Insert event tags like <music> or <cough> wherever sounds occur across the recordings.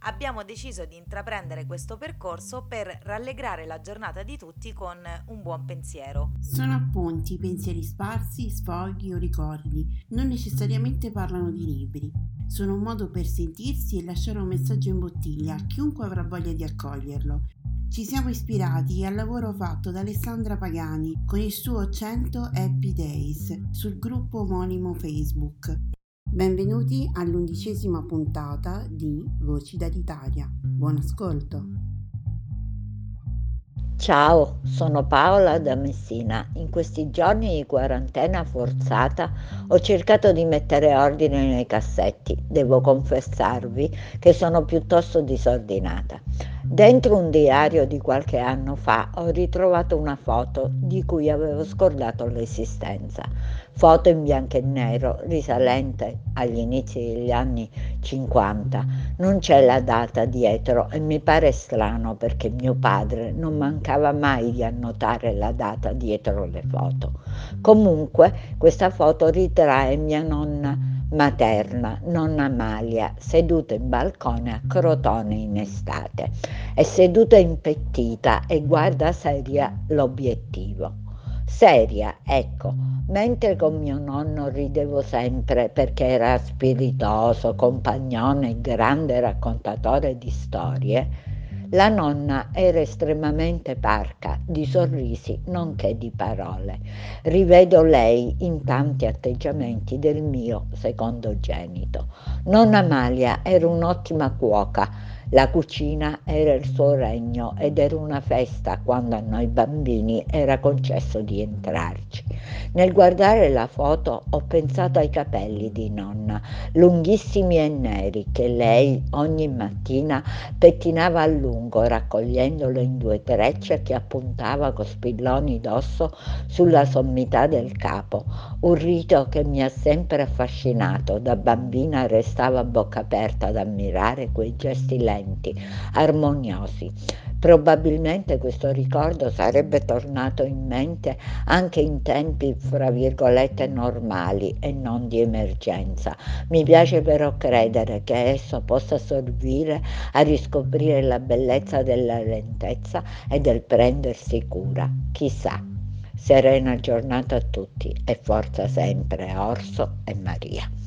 abbiamo deciso di intraprendere questo percorso per rallegrare la giornata di tutti con un buon pensiero. Sono appunti, pensieri sparsi, sfoghi o ricordi, non necessariamente parlano di libri. Sono un modo per sentirsi e lasciare un messaggio in bottiglia a chiunque avrà voglia di accoglierlo. Ci siamo ispirati al lavoro fatto da Alessandra Pagani con il suo 100 Happy Days sul gruppo omonimo Facebook Benvenuti all'undicesima puntata di Voci dall'Italia. Buon ascolto. Ciao, sono Paola da Messina. In questi giorni di quarantena forzata ho cercato di mettere ordine nei cassetti. Devo confessarvi che sono piuttosto disordinata. Dentro un diario di qualche anno fa ho ritrovato una foto di cui avevo scordato l'esistenza. Foto in bianco e nero risalente agli inizi degli anni 50. Non c'è la data dietro e mi pare strano perché mio padre non mancava mai di annotare la data dietro le foto. Comunque questa foto ritrae mia nonna materna, nonna Amalia, seduta in balcone a Crotone in estate. È seduta impettita e guarda seria l'obiettivo. Seria, ecco, mentre con mio nonno ridevo sempre perché era spiritoso, compagnone e grande raccontatore di storie, la nonna era estremamente parca di sorrisi nonché di parole. Rivedo lei in tanti atteggiamenti del mio secondogenito. Nonna Amalia era un'ottima cuoca la cucina era il suo regno ed era una festa quando a noi bambini era concesso di entrarci. Nel guardare la foto ho pensato ai capelli di nonna, lunghissimi e neri, che lei ogni mattina pettinava a lungo, raccogliendolo in due trecce che appuntava con spilloni d'osso sulla sommità del capo, un rito che mi ha sempre affascinato. Da bambina restavo a bocca aperta ad ammirare quei gesti lenti lenti, armoniosi. Probabilmente questo ricordo sarebbe tornato in mente anche in tempi, fra virgolette, normali e non di emergenza. Mi piace però credere che esso possa servire a riscoprire la bellezza della lentezza e del prendersi cura. Chissà. Serena giornata a tutti e forza sempre Orso e Maria.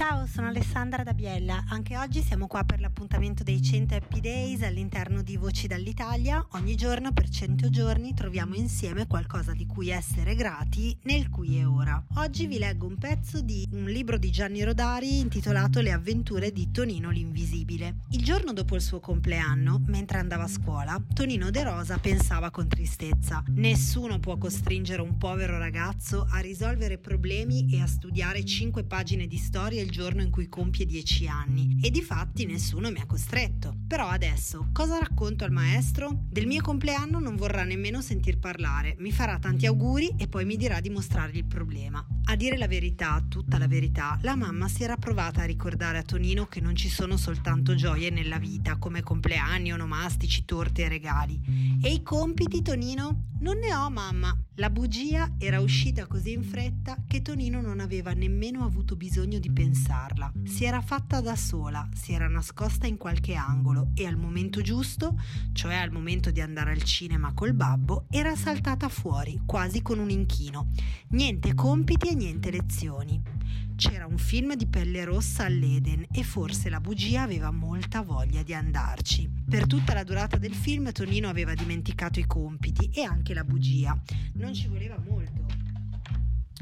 Ciao, sono Alessandra da Biella. Anche oggi siamo qua per l'appuntamento dei 100 Happy Days all'interno di Voci dall'Italia. Ogni giorno per 100 giorni troviamo insieme qualcosa di cui essere grati nel qui e ora. Oggi vi leggo un pezzo di un libro di Gianni Rodari intitolato Le avventure di Tonino l'Invisibile. Il giorno dopo il suo compleanno, mentre andava a scuola, Tonino De Rosa pensava con tristezza: Nessuno può costringere un povero ragazzo a risolvere problemi e a studiare 5 pagine di storia il giorno in cui compie dieci anni e di fatti nessuno mi ha costretto. Però adesso cosa racconto al maestro? Del mio compleanno non vorrà nemmeno sentir parlare, mi farà tanti auguri e poi mi dirà di mostrargli il problema. A dire la verità, tutta la verità, la mamma si era provata a ricordare a Tonino che non ci sono soltanto gioie nella vita, come compleanni, onomastici, torte e regali. E i compiti, Tonino? Non ne ho, mamma. La bugia era uscita così in fretta che Tonino non aveva nemmeno avuto bisogno di pensarla. Si era fatta da sola, si era nascosta in qualche angolo e al momento giusto, cioè al momento di andare al cinema col babbo, era saltata fuori, quasi con un inchino. Niente compiti e niente lezioni. C'era un film di pelle rossa all'Eden e forse la bugia aveva molta voglia di andarci. Per tutta la durata del film Tonino aveva dimenticato i compiti e anche la bugia. Non ci voleva molto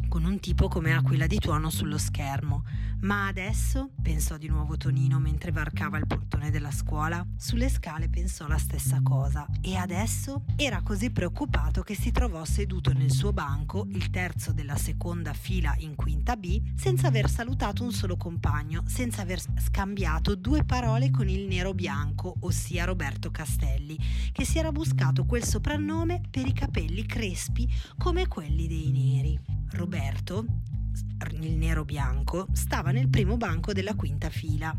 con un tipo come Aquila di tuono sullo schermo. Ma adesso, pensò di nuovo Tonino mentre varcava il portone della scuola, sulle scale pensò la stessa cosa e adesso era così preoccupato che si trovò seduto nel suo banco, il terzo della seconda fila in quinta B, senza aver salutato un solo compagno, senza aver scambiato due parole con il nero bianco, ossia Roberto Castelli, che si era buscato quel soprannome per i capelli crespi come quelli dei neri. Roberto, il nero bianco, stava nel primo banco della quinta fila,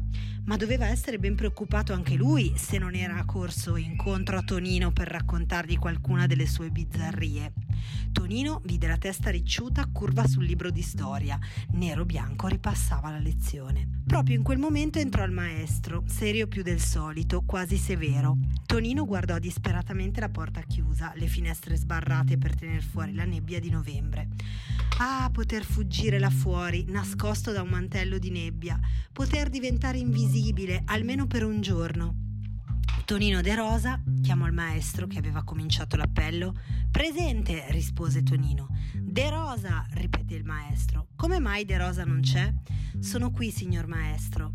ma doveva essere ben preoccupato anche lui se non era corso incontro a Tonino per raccontargli qualcuna delle sue bizzarrie. Tonino vide la testa ricciuta curva sul libro di storia, nero bianco ripassava la lezione. Proprio in quel momento entrò il maestro, serio più del solito, quasi severo. Tonino guardò disperatamente la porta chiusa, le finestre sbarrate per tenere fuori la nebbia di novembre. Ah, poter fuggire là fuori, nascosto da un mantello di nebbia, poter diventare invisibile, almeno per un giorno. Tonino De Rosa chiamò il maestro che aveva cominciato l'appello. Presente, rispose Tonino. De Rosa, ripeté il maestro. Come mai De Rosa non c'è? Sono qui, signor maestro.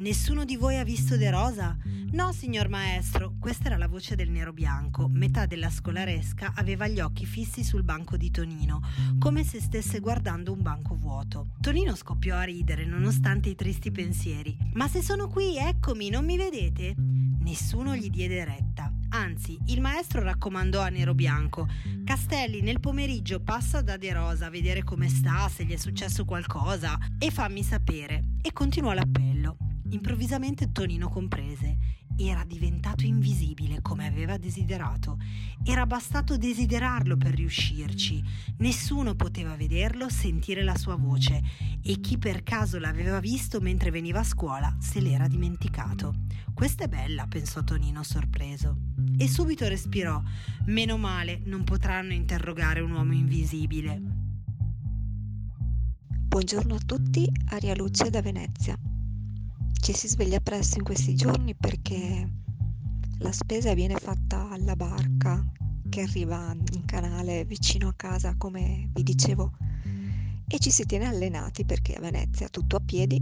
Nessuno di voi ha visto De Rosa? No, signor maestro, questa era la voce del nero bianco. Metà della scolaresca aveva gli occhi fissi sul banco di Tonino, come se stesse guardando un banco vuoto. Tonino scoppiò a ridere, nonostante i tristi pensieri. Ma se sono qui, eccomi, non mi vedete? Nessuno gli diede retta. Anzi, il maestro raccomandò a Nero Bianco: Castelli, nel pomeriggio passa da De Rosa a vedere come sta, se gli è successo qualcosa, e fammi sapere. E continuò l'appello. Improvvisamente Tonino comprese. Era diventato invisibile come aveva desiderato. Era bastato desiderarlo per riuscirci. Nessuno poteva vederlo, sentire la sua voce e chi per caso l'aveva visto mentre veniva a scuola se l'era dimenticato. Questa è bella, pensò Tonino sorpreso. E subito respirò. Meno male, non potranno interrogare un uomo invisibile. Buongiorno a tutti, Aria Luce da Venezia. Ci si sveglia presto in questi giorni perché la spesa viene fatta alla barca che arriva in canale vicino a casa, come vi dicevo, e ci si tiene allenati perché a Venezia tutto a piedi,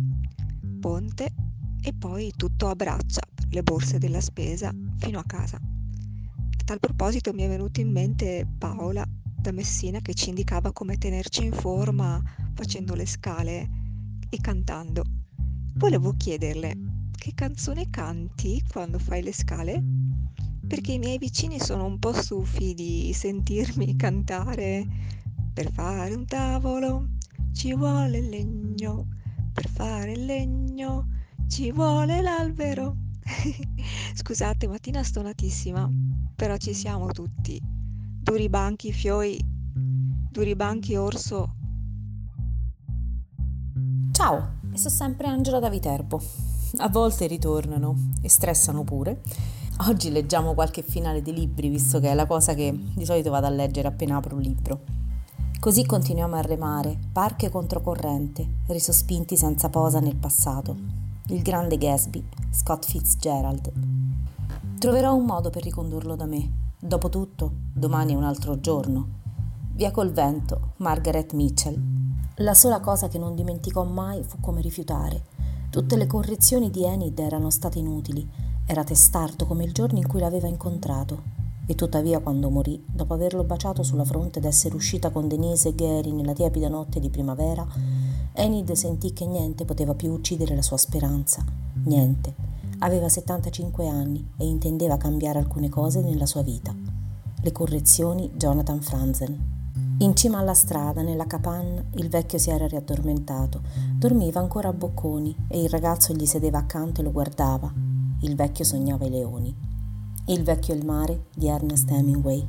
ponte e poi tutto a braccia le borse della spesa fino a casa. A tal proposito mi è venuto in mente Paola da Messina che ci indicava come tenerci in forma facendo le scale e cantando. Volevo chiederle che canzone canti quando fai le scale? Perché i miei vicini sono un po' stufi di sentirmi <laughs> cantare per fare un tavolo ci vuole il legno, per fare il legno ci vuole l'albero. <laughs> Scusate, mattina stonatissima, però ci siamo tutti. Duri banchi, fioi, duri banchi, orso. Ciao, e sono sempre Angela da Viterbo. A volte ritornano e stressano pure. Oggi leggiamo qualche finale di libri, visto che è la cosa che di solito vado a leggere appena apro un libro. Così continuiamo a remare, barche controcorrente, risospinti senza posa nel passato. Il grande Gatsby, Scott Fitzgerald. Troverò un modo per ricondurlo da me. Dopotutto, domani è un altro giorno. Via col vento, Margaret Mitchell. La sola cosa che non dimenticò mai fu come rifiutare. Tutte le correzioni di Enid erano state inutili. Era testardo come il giorno in cui l'aveva incontrato. E tuttavia, quando morì, dopo averlo baciato sulla fronte ed essere uscita con Denise e Gary nella tiepida notte di primavera, Enid sentì che niente poteva più uccidere la sua speranza. Niente. Aveva 75 anni e intendeva cambiare alcune cose nella sua vita. Le correzioni Jonathan Franzen. In cima alla strada, nella capanna, il vecchio si era riaddormentato. Dormiva ancora a bocconi e il ragazzo gli sedeva accanto e lo guardava. Il vecchio sognava i leoni. Il vecchio e il mare di Ernest Hemingway.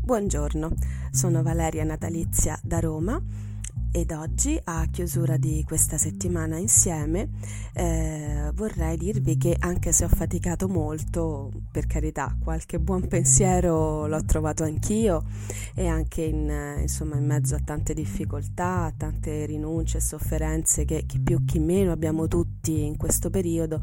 Buongiorno, sono Valeria Natalizia da Roma ed oggi, a chiusura di questa settimana insieme, eh, vorrei dirvi che anche se ho faticato molto, per carità, qualche buon pensiero l'ho trovato anch'io e anche in, insomma, in mezzo a tante difficoltà, a tante rinunce e sofferenze che chi più chi meno abbiamo tutti in questo periodo,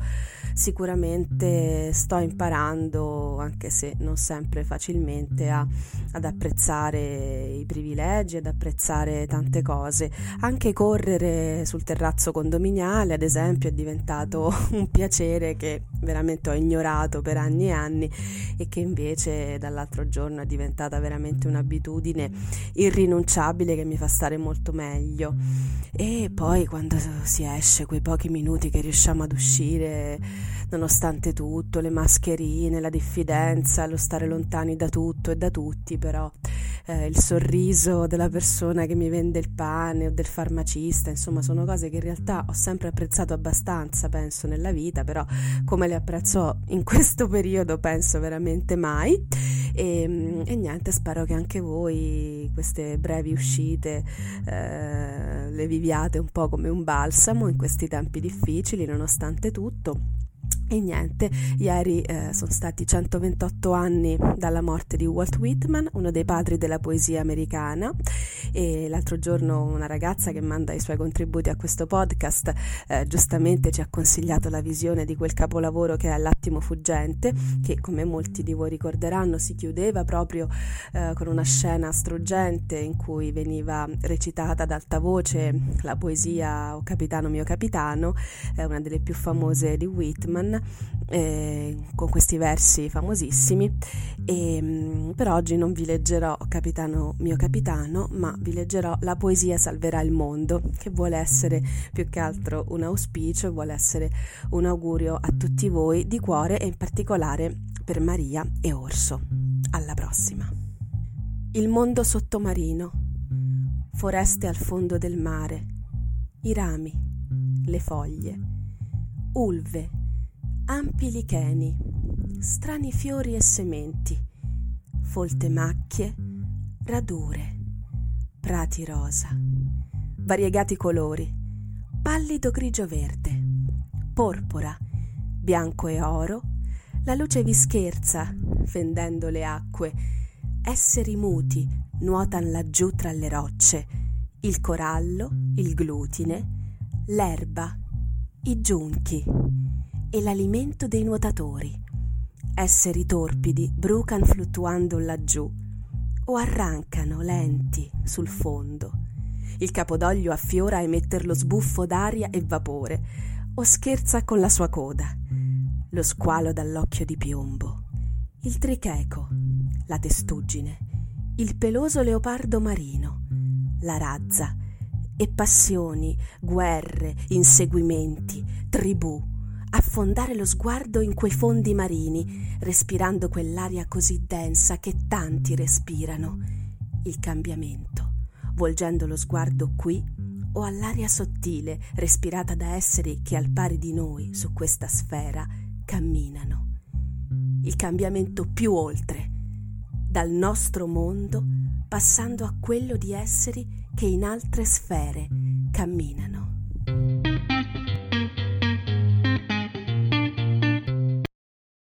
sicuramente sto imparando, anche se non sempre facilmente, a, ad apprezzare i privilegi, ad apprezzare tante cose cose. Anche correre sul terrazzo condominiale, ad esempio, è diventato <laughs> un piacere che veramente ho ignorato per anni e anni e che invece dall'altro giorno è diventata veramente un'abitudine irrinunciabile che mi fa stare molto meglio. E poi quando si esce, quei pochi minuti che riusciamo ad uscire, nonostante tutto, le mascherine, la diffidenza, lo stare lontani da tutto e da tutti, però eh, il sorriso della persona che mi vende il pane o del farmacista, insomma sono cose che in realtà ho sempre apprezzato abbastanza, penso, nella vita, però come le apprezzo in <laughs> questo periodo penso veramente mai. E, mm, e niente, spero che anche voi queste brevi uscite eh, le viviate un po' come un balsamo in questi tempi difficili, nonostante tutto. E niente, ieri eh, sono stati 128 anni dalla morte di Walt Whitman, uno dei padri della poesia americana, e l'altro giorno una ragazza che manda i suoi contributi a questo podcast eh, giustamente ci ha consigliato la visione di quel capolavoro che è L'attimo fuggente, che come molti di voi ricorderanno si chiudeva proprio eh, con una scena struggente in cui veniva recitata ad alta voce la poesia O capitano mio capitano, una delle più famose di Whitman eh, con questi versi famosissimi. E mm, per oggi non vi leggerò Capitano mio capitano ma vi leggerò La poesia salverà il mondo che vuole essere più che altro un auspicio vuole essere un augurio a tutti voi di cuore e in particolare per Maria e Orso. Alla prossima. Il mondo sottomarino foreste al fondo del mare i rami le foglie ulve ampi licheni, strani fiori e sementi, folte macchie, radure, prati rosa, variegati colori, pallido grigio-verde, porpora, bianco e oro, la luce vi scherza, fendendo le acque, esseri muti nuotan laggiù tra le rocce, il corallo, il glutine, l'erba, i giunchi e l'alimento dei nuotatori. Esseri torpidi brucan fluttuando laggiù o arrancano lenti sul fondo. Il capodoglio affiora a emetter lo sbuffo d'aria e vapore o scherza con la sua coda. Lo squalo dall'occhio di piombo. Il tricheco, la testuggine, il peloso leopardo marino, la razza e passioni, guerre, inseguimenti, tribù affondare lo sguardo in quei fondi marini, respirando quell'aria così densa che tanti respirano, il cambiamento, volgendo lo sguardo qui o all'aria sottile respirata da esseri che al pari di noi su questa sfera camminano. Il cambiamento più oltre, dal nostro mondo passando a quello di esseri che in altre sfere camminano.